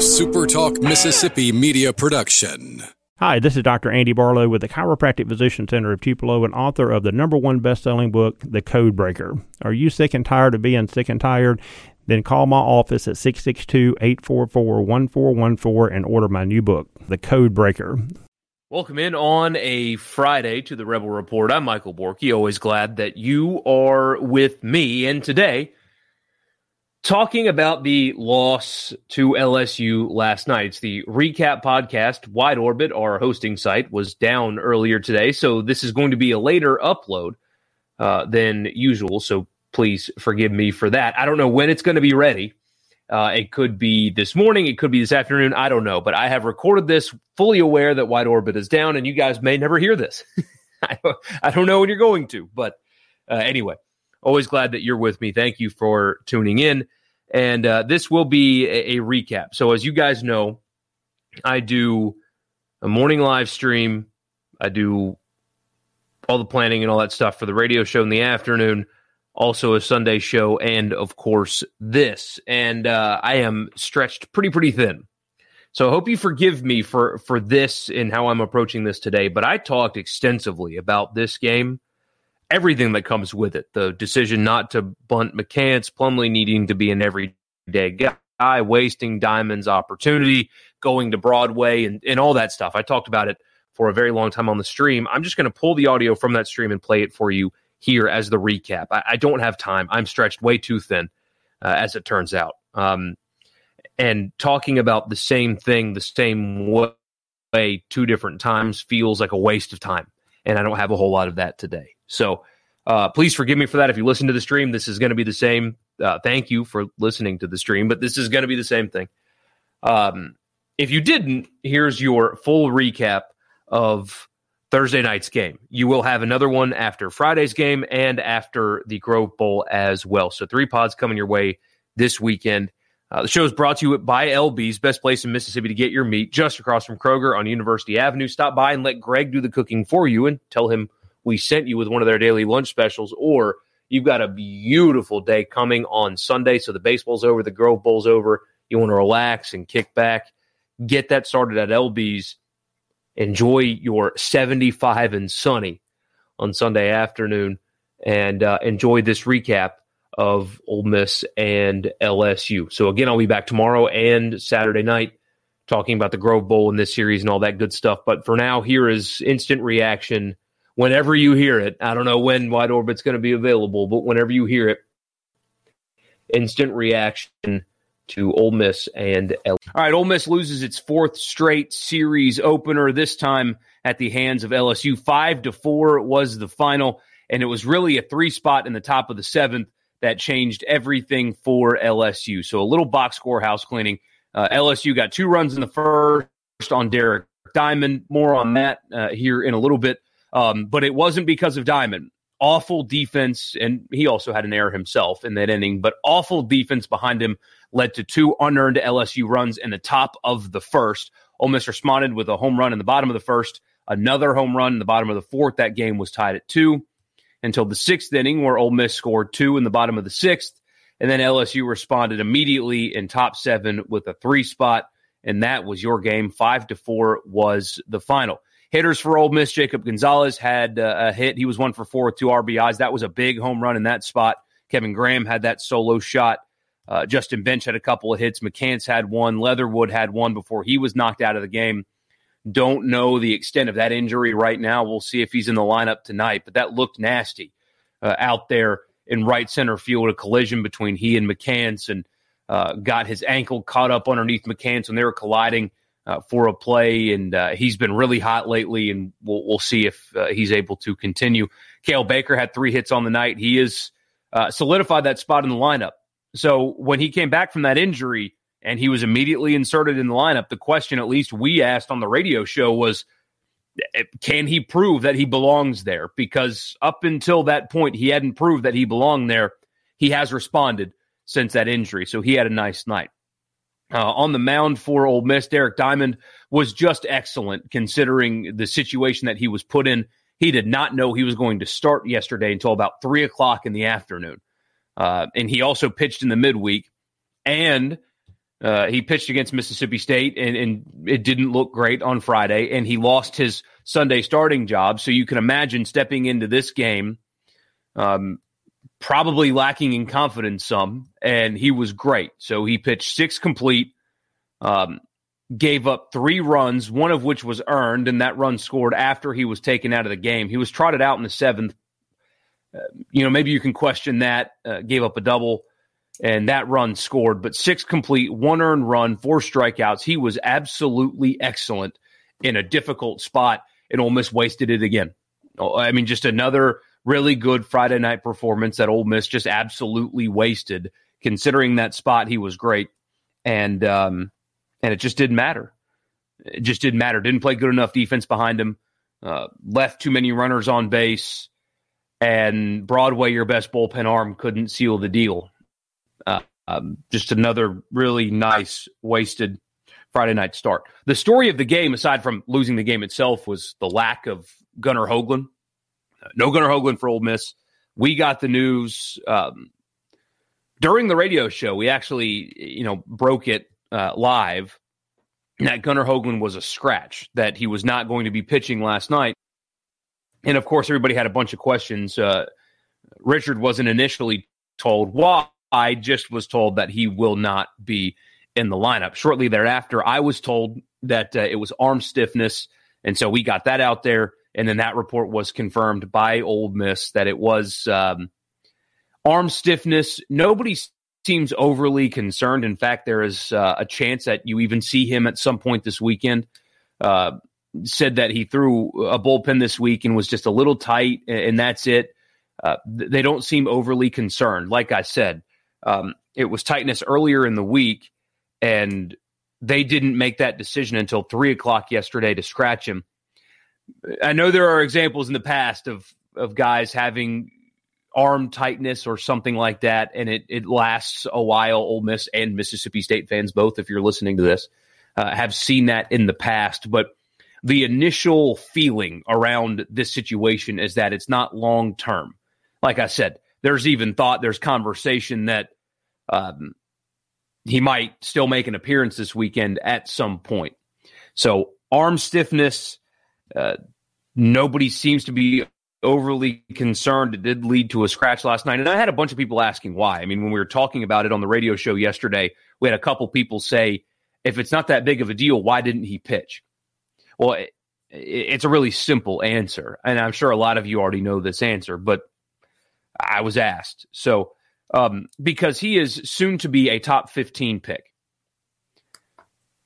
SuperTalk Mississippi media production. Hi, this is Dr. Andy Barlow with the Chiropractic Physician Center of Tupelo and author of the number one best-selling book, The Code Breaker. Are you sick and tired of being sick and tired? Then call my office at 662-844-1414 and order my new book, The Code Breaker. Welcome in on a Friday to the Rebel Report. I'm Michael Borky. Always glad that you are with me. And today, talking about the loss to LSU last night. It's the recap podcast. Wide Orbit, our hosting site, was down earlier today. So this is going to be a later upload uh, than usual. So please forgive me for that. I don't know when it's going to be ready. Uh, it could be this morning. It could be this afternoon. I don't know. But I have recorded this fully aware that Wide Orbit is down, and you guys may never hear this. I, don't, know when you're going to. But uh, anyway, always glad that you're with me. Thank you for tuning in. And uh, this will be a, a, recap. So, as you guys know, I do a morning live stream. I do all the planning and all that stuff for the radio show in the afternoon, also a Sunday show, and of course, this. And uh, I am stretched pretty, pretty thin. So I hope you forgive me for for this and how I'm approaching this today. But I talked extensively about this game everything that comes with it. The decision not to bunt McCants, Plumlee needing to be an everyday guy, wasting Diamond's opportunity, going to Broadway, and, and all that stuff. I talked about it for a very long time on the stream. I'm just going to pull the audio from that stream and play it for you here as the recap. I, I don't have time. I'm stretched way too thin, uh, as it turns out. Um, and talking about the same thing the same way two different times feels like a waste of time. And I don't have a whole lot of that today. So uh, please forgive me for that. If you listen to the stream, this is going to be the same. Uh, thank you for listening to the stream, but this is going to be the same thing. Um, if you didn't, here's your full recap of Thursday night's game. You will have another one after Friday's game and after the Grove Bowl as well. So three pods coming your way this weekend. Uh, the show is brought to you by LB's, best place in Mississippi to get your meat, just across from Kroger on University Avenue. Stop by and let Greg do the cooking for you and tell him we sent you with one of their daily lunch specials, or you've got a beautiful day coming on Sunday. So the baseball's over, the Grove Bowl's over. You want to relax and kick back. Get that started at LB's. Enjoy your 75 and sunny on Sunday afternoon and uh, enjoy this recap of Ole Miss and LSU. So again, I'll be back tomorrow and Saturday night talking about the Grove Bowl in this series and all that good stuff. But for now, here is instant reaction whenever you hear it, I don't know when Wide Orbit's going to be available, but whenever you hear it, instant reaction to Ole Miss and L. All right, Ole Miss loses its fourth straight series opener. This time at the hands of LSU, five to four was the final, and it was really a three spot in the top of the seventh that changed everything for LSU. So a little box score house cleaning. Uh, LSU got two runs in the first on Derek Diamond. More on that uh, here in a little bit. Um, but it wasn't because of Diamond. Awful defense, and he also had an error himself in that inning, but awful defense behind him led to two unearned LSU runs in the top of the first. Ole Miss responded with a home run in the bottom of the first, another home run in the bottom of the fourth. That game was tied at two until the sixth inning, where Ole Miss scored two in the bottom of the sixth. And then LSU responded immediately in top seven with a three spot. And that was your game. Five to four was the final. Hitters for Ole Miss, Jacob Gonzalez had uh, a hit. He was one for four with two RBIs. That was a big home run in that spot. Kevin Graham had that solo shot. Uh, Justin Bench had a couple of hits. McCants had one. Leatherwood had one before he was knocked out of the game. Don't know the extent of that injury right now. We'll see if he's in the lineup tonight, but that looked nasty uh, out there in right center field. A collision between he and McCants and uh, got his ankle caught up underneath McCants when they were colliding uh, for a play, and uh, he's been really hot lately, and we'll, we'll see if uh, he's able to continue. Cael Baker had three hits on the night. He is uh, solidified that spot in the lineup. So when he came back from that injury and he was immediately inserted in the lineup, the question, at least we asked on the radio show, was eh, can he prove that he belongs there? Because up until that point, he hadn't proved that he belonged there. He has responded since that injury. So he had a nice night. Uh, on the mound for Ole Miss, Derek Diamond was just excellent considering the situation that he was put in. He did not know he was going to start yesterday until about three o'clock in the afternoon. Uh, and he also pitched in the midweek. And Uh, he pitched against Mississippi State, and, and it didn't look great on Friday, and he lost his Sunday starting job. So you can imagine stepping into this game, um, probably lacking in confidence some, and he was great. So he pitched six complete, um, gave up three runs, one of which was earned, and that run scored after he was taken out of the game. He was trotted out in the seventh. Uh, you know, maybe you can question that. Uh, gave up a double and that run scored, but six complete, one earned run, four strikeouts. He was absolutely excellent in a difficult spot, and Ole Miss wasted it again. Oh, I mean, just another really good Friday night performance that Ole Miss just absolutely wasted. Considering that spot, he was great, and um, and it just didn't matter. It just didn't matter. Didn't play good enough defense behind him. Uh, left too many runners on base, and Broadway, your best bullpen arm, couldn't seal the deal. Uh, um, just another really nice wasted Friday night start. The story of the game, aside from losing the game itself, was the lack of Gunnar Hoglund. No Gunnar Hoglund for Ole Miss. We got the news um, during the radio show. We actually, you know, broke it uh, live that Gunnar Hoglund was a scratch, that he was not going to be pitching last night. And of course, everybody had a bunch of questions. Uh, Richard wasn't initially told why I just was told that he will not be in the lineup. Shortly thereafter, I was told that uh, it was arm stiffness. And so we got that out there. And then that report was confirmed by Ole Miss that it was um, arm stiffness. Nobody seems overly concerned. In fact, there is uh, a chance that you even see him at some point this weekend. Uh, said that he threw a bullpen this week and was just a little tight, and that's it. Uh, they don't seem overly concerned. Like I said, um, it was tightness earlier in the week, and they didn't make that decision until three o'clock yesterday to scratch him. I know there are examples in the past of of guys having arm tightness or something like that, and it it lasts a while. Ole Miss and Mississippi State fans, both, if you're listening to this, uh, have seen that in the past. But the initial feeling around this situation is that it's not long term. Like I said, there's even thought, there's conversation that um, he might still make an appearance this weekend at some point. So arm stiffness, uh, nobody seems to be overly concerned. It did lead to a scratch last night, and I had a bunch of people asking why. I mean, when we were talking about it on the radio show yesterday, we had a couple people say, "If it's not that big of a deal, why didn't he pitch?" Well, it, it's a really simple answer, and I'm sure a lot of you already know this answer, but I was asked. So, um, because he is soon to be a top 15 pick,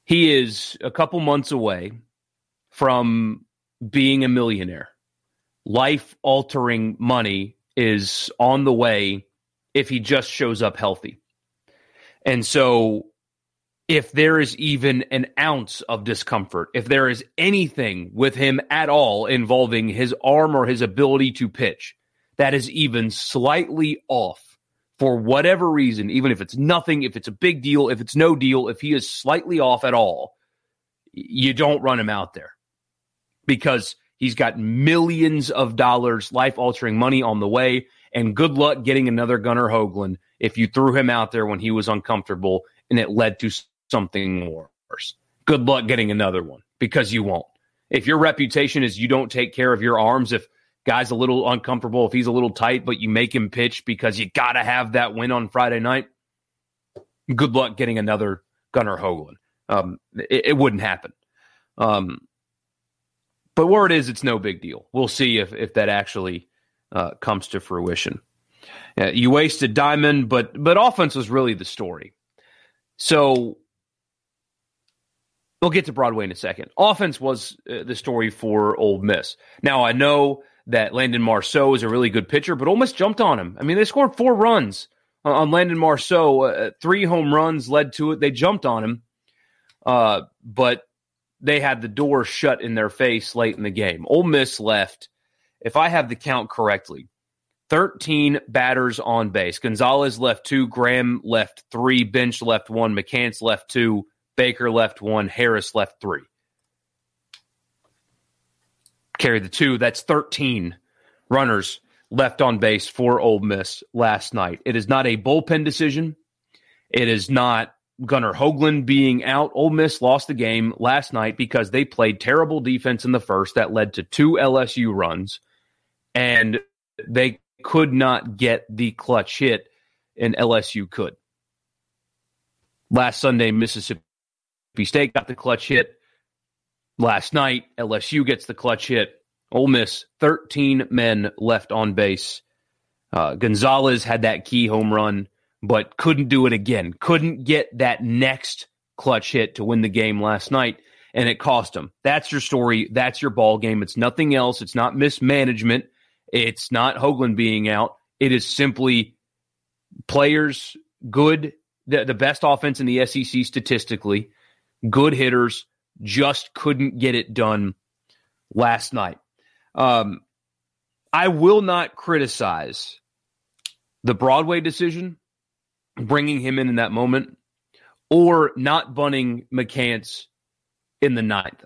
he is a couple months away from being a millionaire. Life altering money is on the way if he just shows up healthy. And so, if there is even an ounce of discomfort, if there is anything with him at all involving his arm or his ability to pitch, that is even slightly off for whatever reason, even if it's nothing, if it's a big deal, if it's no deal, if he is slightly off at all, you don't run him out there because he's got millions of dollars, life altering money on the way. And good luck getting another Gunnar Hoglund if you threw him out there when he was uncomfortable and it led to something worse. Good luck getting another one because you won't. If your reputation is you don't take care of your arms, if guy's a little uncomfortable, if he's a little tight, but you make him pitch because you got to have that win on Friday night, good luck getting another Gunnar Hoglund. Um, it, it, wouldn't happen. Um, but where it is, it's no big deal. We'll see if, if that actually uh, comes to fruition. Uh, you wasted Diamond, but but offense was really the story. So we'll get to Broadway in a second. Offense was uh, the story for Ole Miss. Now I know that Landon Marceau is a really good pitcher, but almost jumped on him. I mean, they scored four runs on Landon Marceau. Uh, three home runs led to it. They jumped on him, uh, but they had the door shut in their face late in the game. Ole Miss left, if I have the count correctly, 13 batters on base. Gonzalez left two, Graham left three, Bench left one, McCants left two, Baker left one, Harris left three carry the two. That's 13 runners left on base for Ole Miss last night. It is not a bullpen decision. It is not Gunnar Hoglund being out, Ole Miss lost the game last night because they played terrible defense in the first that led to two LSU runs, and they could not get the clutch hit, and LSU could. Last Sunday, Mississippi State got the clutch hit. Last night, LSU gets the clutch hit. Ole Miss, 13 men left on base. Uh, Gonzalez had that key home run but couldn't do it again. Couldn't get that next clutch hit to win the game last night, and it cost him. That's your story. That's your ball game. It's nothing else. It's not mismanagement. It's not Hoglund being out. It is simply players good, the, the best offense in the SEC statistically, good hitters just couldn't get it done last night. Um, I will not criticize the Broadway decision bringing him in in that moment or not bunting McCants in the ninth.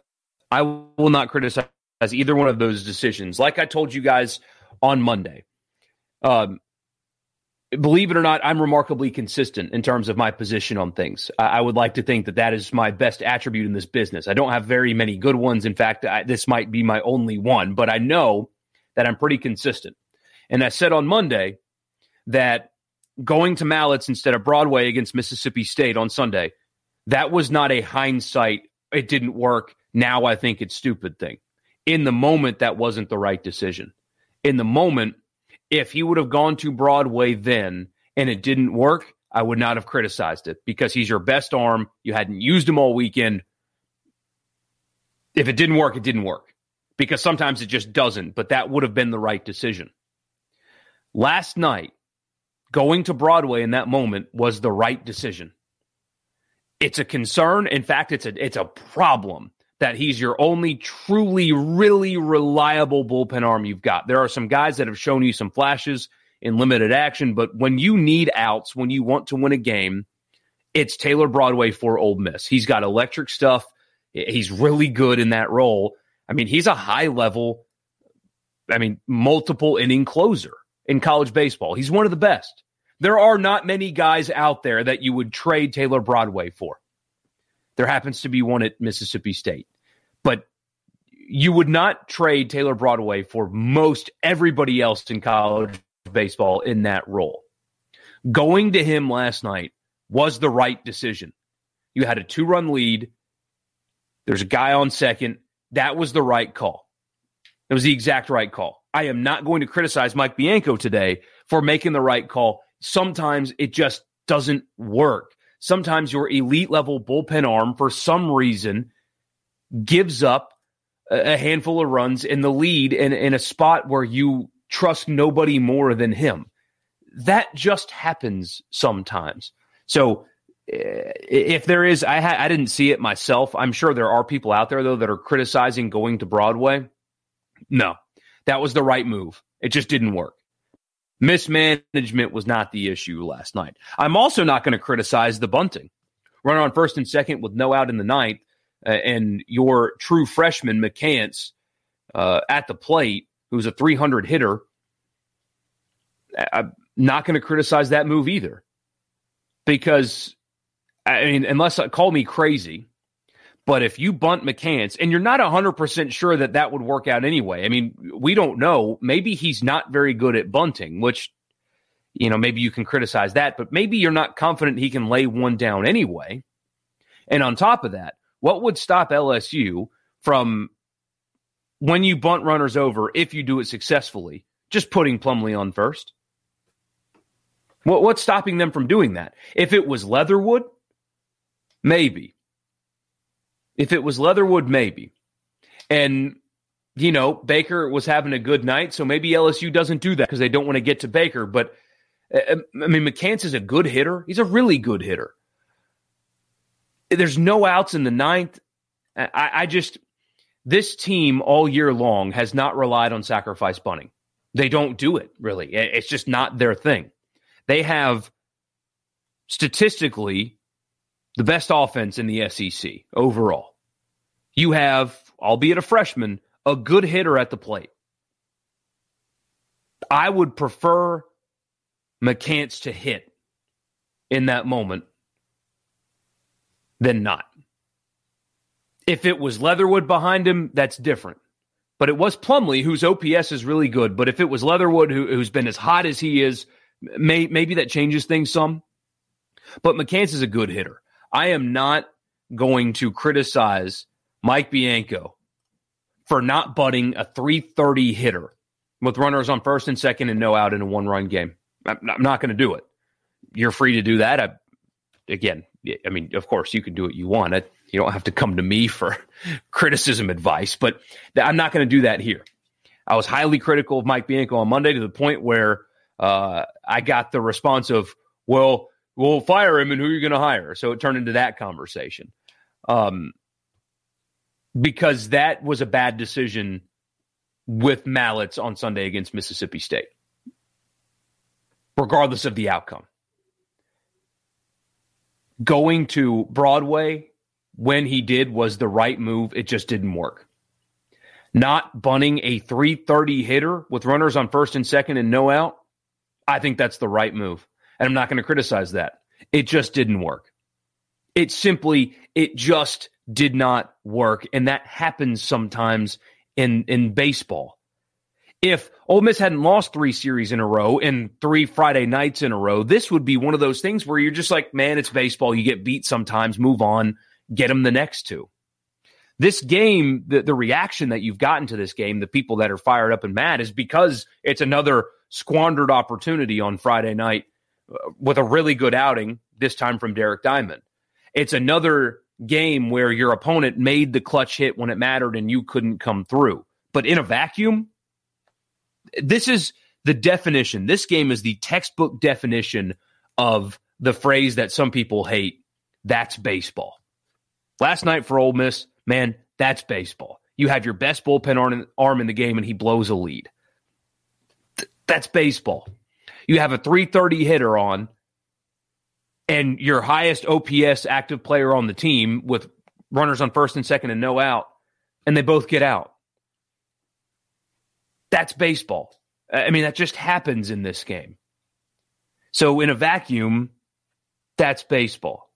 I will not criticize either one of those decisions. Like I told you guys on Monday, um, believe it or not, I'm remarkably consistent in terms of my position on things. I, would like to think that that is my best attribute in this business. I don't have very many good ones. In fact, I, this might be my only one, but I know that I'm pretty consistent. And I said on Monday that going to Mallets instead of Broadway against Mississippi State on Sunday, that was not a hindsight, it didn't work. Now I think it's stupid thing. In the moment, that wasn't the right decision. In the moment, if he would have gone to Broadway then and it didn't work, I would not have criticized it because he's your best arm. You hadn't used him all weekend. If it didn't work, it didn't work because sometimes it just doesn't, but that would have been the right decision. Last night, going to Broadway in that moment was the right decision. It's a concern. In fact, it's a it's a problem that he's your only truly, really reliable bullpen arm you've got. There are some guys that have shown you some flashes in limited action, but when you need outs, when you want to win a game, it's Taylor Broadway for Ole Miss. He's got electric stuff. He's really good in that role. I mean, he's a high level, I mean, multiple inning closer in college baseball. He's one of the best. There are not many guys out there that you would trade Taylor Broadway for. There happens to be one at Mississippi State. But you would not trade Taylor Broadway for most everybody else in college baseball in that role. Going to him last night was the right decision. You had a two run lead. There's a guy on second. That was the right call. It was the exact right call. I am not going to criticize Mike Bianco today for making the right call. Sometimes it just doesn't work. Sometimes your elite level bullpen arm, for some reason, gives up a handful of runs in the lead in, in a spot where you trust nobody more than him. That just happens sometimes. So eh, if there is, I, ha- I didn't see it myself. I'm sure there are people out there though that are criticizing going to Broadway. No, that was the right move. It just didn't work. Mismanagement was not the issue last night. I'm also not going to criticize the bunting. Run on first and second with no out in the ninth, uh, and your true freshman McCants uh, at the plate, who's a 300 hitter. I'm not going to criticize that move either, because I mean, unless I call me crazy, but if you bunt McCants and you're not 100% sure that that would work out anyway, I mean, we don't know. Maybe he's not very good at bunting, which, you know, maybe you can criticize that, but maybe you're not confident he can lay one down anyway. And on top of that, what would stop LSU from when you bunt runners over, if you do it successfully, just putting Plumlee on first? What, what's stopping them from doing that? If it was Leatherwood, maybe. If it was Leatherwood, maybe. And, you know, Baker was having a good night, so maybe LSU doesn't do that because they don't want to get to Baker. But, uh, uh, I mean, McCants is a good hitter. He's a really good hitter. There's no outs in the ninth. I, I just, this team all year long has not relied on sacrifice bunting. They don't do it, really. It's just not their thing. They have statistically the best offense in the SEC overall. You have, albeit a freshman, a good hitter at the plate. I would prefer McCants to hit in that moment than not. If it was Leatherwood behind him, that's different. But it was Plumlee, whose OPS is really good. But if it was Leatherwood, who, who's been as hot as he is, may, maybe that changes things some. But McCants is a good hitter. I am not going to criticize Mike Bianco for not butting a 330 hitter with runners on first and second and no out in a one run game. I'm not going to do it. You're free to do that. I, again, I mean, of course, you can do what you want. I, you don't have to come to me for criticism advice, but I'm not going to do that here. I was highly critical of Mike Bianco on Monday to the point where uh, I got the response of, well, we'll fire him and who are you going to hire? So it turned into that conversation. Um, because that was a bad decision with mallets on Sunday against Mississippi State, regardless of the outcome. Going to Broadway when he did was the right move. It just didn't work. Not bunting a 330 hitter with runners on first and second and no out, I think that's the right move. And I'm not going to criticize that. It just didn't work. It simply, it just did not work. And that happens sometimes in, in baseball. If Ole Miss hadn't lost three series in a row and three Friday nights in a row, this would be one of those things where you're just like, man, it's baseball. You get beat sometimes, move on, get them the next two. This game, the, the reaction that you've gotten to this game, the people that are fired up and mad, is because it's another squandered opportunity on Friday night with a really good outing, this time from Derek Diamond. It's another game where your opponent made the clutch hit when it mattered and you couldn't come through. But in a vacuum, this is the definition. This game is the textbook definition of the phrase that some people hate. That's baseball. Last night for Ole Miss, man, that's baseball. You have your best bullpen arm in the game and he blows a lead. That's baseball. You have a 330 hitter on and your highest OPS active player on the team with runners on first and second and no out, and they both get out. That's baseball. I mean, that just happens in this game. So, in a vacuum, that's baseball.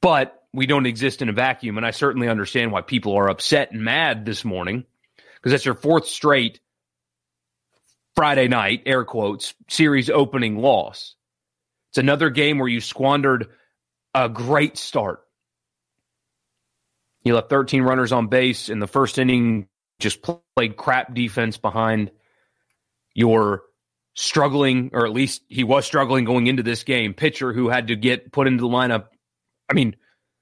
But we don't exist in a vacuum. And I certainly understand why people are upset and mad this morning because that's your fourth straight Friday night, air quotes, series opening loss. It's another game where you squandered a great start. You left 13 runners on base in the first inning, just played crap defense behind your struggling, or at least he was struggling going into this game, pitcher who had to get put into the lineup. I mean,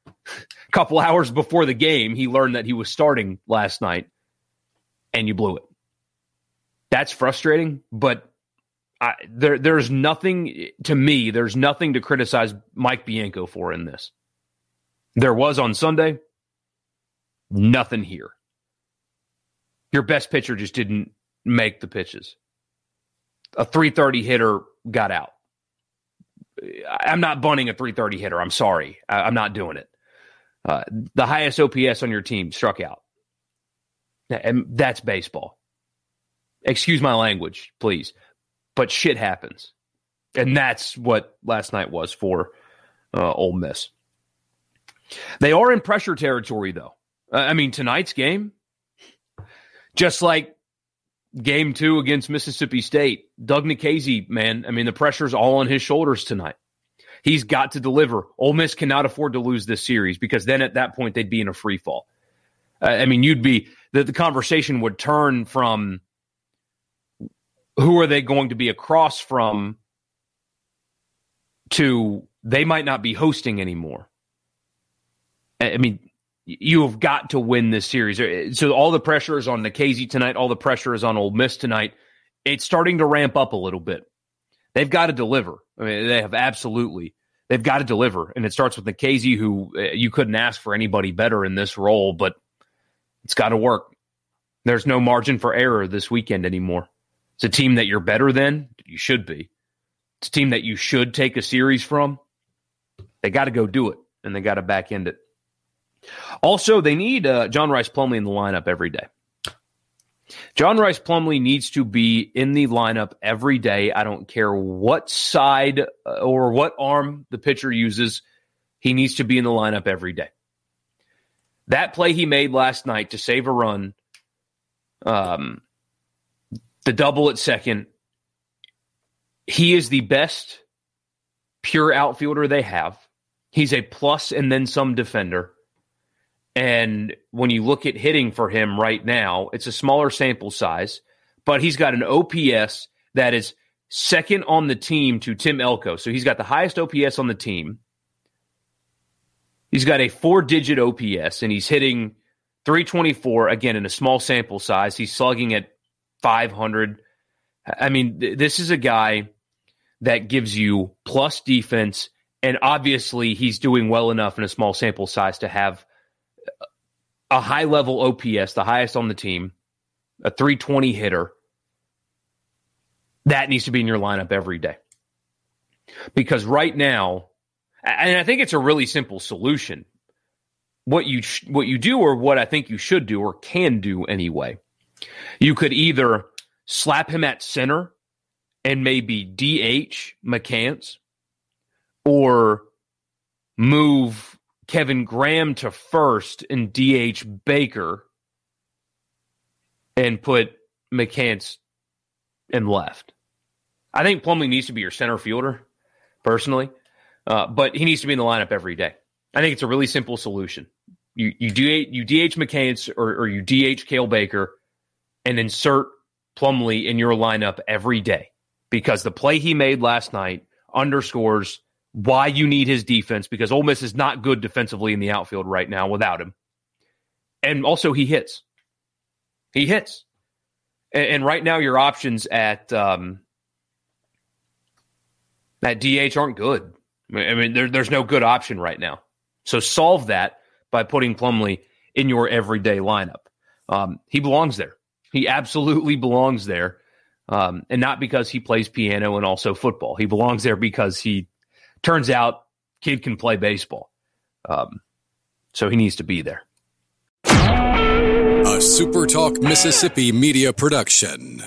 a couple hours before the game, he learned that he was starting last night, and you blew it. That's frustrating, but I, there, there's nothing to me. There's nothing to criticize Mike Bianco for in this. There was on Sunday. Nothing here. Your best pitcher just didn't make the pitches. A 330 hitter got out. I'm not bunting a 330 hitter. I'm sorry. I, am not doing it. Uh, the highest OPS on your team struck out. And that's baseball. Excuse my language, please but shit happens. And that's what last night was for uh, Ole Miss. They are in pressure territory, though. I mean, tonight's game, just like game two against Mississippi State, Doug Nikhazy, man, I mean, the pressure's all on his shoulders tonight. He's got to deliver. Ole Miss cannot afford to lose this series because then at that point they'd be in a free fall. Uh, I mean, you'd be the, the conversation would turn from who are they going to be across from to they might not be hosting anymore. I mean, you have got to win this series. So all the pressure is on Nikhazy tonight. All the pressure is on Ole Miss tonight. It's starting to ramp up a little bit. They've got to deliver. I mean, they have absolutely. They've got to deliver, and it starts with Nikhazy, who uh, you couldn't ask for anybody better in this role, but it's got to work. There's no margin for error this weekend anymore. It's a team that you're better than. You should be. It's a team that you should take a series from. They got to go do it, and they got to back end it. Also, they need uh, John Rice Plumlee in the lineup every day. John Rice Plumlee needs to be in the lineup every day. I don't care what side uh, or what arm the pitcher uses. he needs to be in the lineup every day. That play he made last night to save a run, um, double at second, he is the best pure outfielder they have. He's a plus and then some defender. And when you look at hitting for him right now, it's a smaller sample size, but he's got an OPS that is second on the team to Tim Elko. So he's got the highest OPS on the team. He's got a four digit OPS and he's hitting 324 again in a small sample size. He's slugging at 500. I mean, th- this is a guy that gives you plus defense. And obviously, he's doing well enough in a small sample size to have a high level OPS, the highest on the team, a 320 hitter. That needs to be in your lineup every day. Because right now, and I think it's a really simple solution. What you sh- what you do, or what I think you should do, or can do anyway, you could either slap him at center and maybe DH McCants, or move Kevin Graham to first and DH Baker, and put McCants in left. I think Plumlee needs to be your center fielder, personally. Uh, but he needs to be in the lineup every day. I think it's a really simple solution. You you do you DH McCants or, or you DH Cael Baker and insert Plumlee in your lineup every day because the play he made last night underscores why you need his defense because Ole Miss is not good defensively in the outfield right now without him. And also he hits. He hits. And, and right now your options at um, at DH aren't good. I mean, there, there's no good option right now. So solve that by putting Plumlee in your everyday lineup. Um, he belongs there. He absolutely belongs there. Um, and not because he plays piano and also football. He belongs there because he turns out kid can play baseball. Um, so he needs to be there. A SuperTalk Mississippi media production.